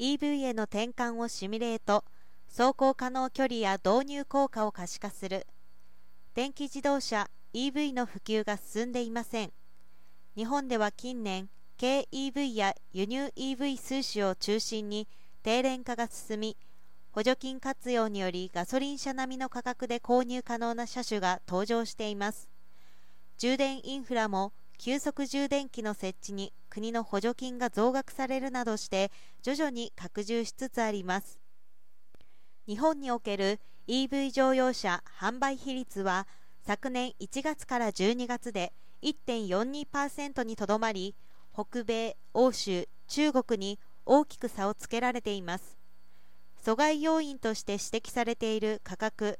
EV への転換をシミュレート走行可能距離や導入効果を可視化する。電気自動車 EV の普及が進んでいません。日本では近年軽 EV や輸入 EV 数種を中心に低廉化が進み補助金活用によりガソリン車並みの価格で購入可能な車種が登場しています。充電インフラも急速充電器の設置に国の補助金が増額されるなどして徐々に拡充しつつあります。日本における EV 乗用車販売比率は昨年1月から12月で1.42%にとどまり北米、欧州、中国に大きく差をつけられています。阻害要因として指摘されている価格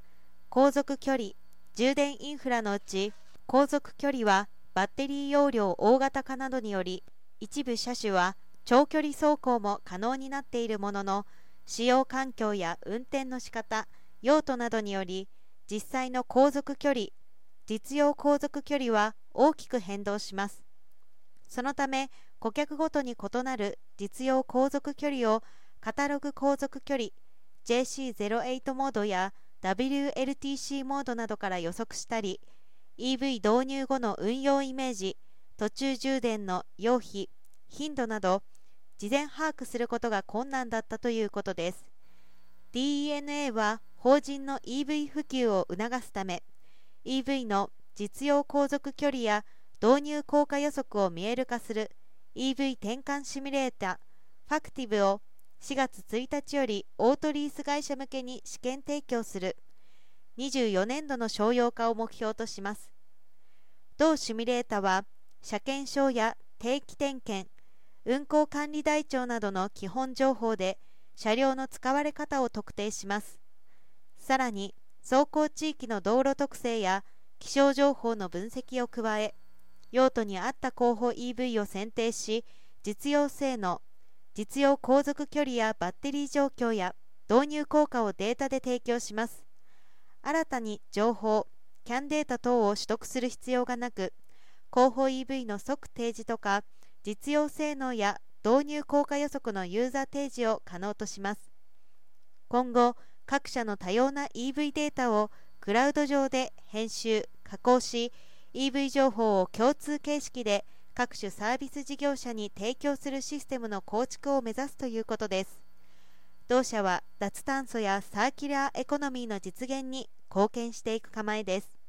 航続距離充電インフラのうち航続距離はバッテリー容量大型化などにより一部車種は長距離走行も可能になっているものの使用環境や運転の仕方用途などにより実際の航続距離実用航続距離は大きく変動します。そのため顧客ごとに異なる実用航続距離をカタログ航続距離 JC08 モードや WLTC モードなどから予測したり EV 導入後の運用イメージ途中充電の用費頻度など事前把握することが困難だったということです。DENA は法人の EV 普及を促すため EV の実用航続距離や導入効果予測を見える化する EV 転換シミュレーターファクティブを4月1日よりオートリース会社向けに試験提供する。24年度の商用化を目標とします。同シミュレータは車検証や定期点検運行管理台帳などの基本情報で車両の使われ方を特定します。さらに走行地域の道路特性や気象情報の分析を加え用途に合った候補 EV を選定し実用性能実用航続距離やバッテリー状況や導入効果をデータで提供します。新たに情報キャンデータ等を取得する必要がなく候補 EV の即提示とか実用性能や導入効果予測のユーザー提示を可能とします。今後各社の多様な EV データをクラウド上で編集加工し EV 情報を共通形式で各種サービス事業者に提供するシステムの構築を目指すということです。同社は脱炭素やサーキュラーエコノミーの実現に貢献していく構えです。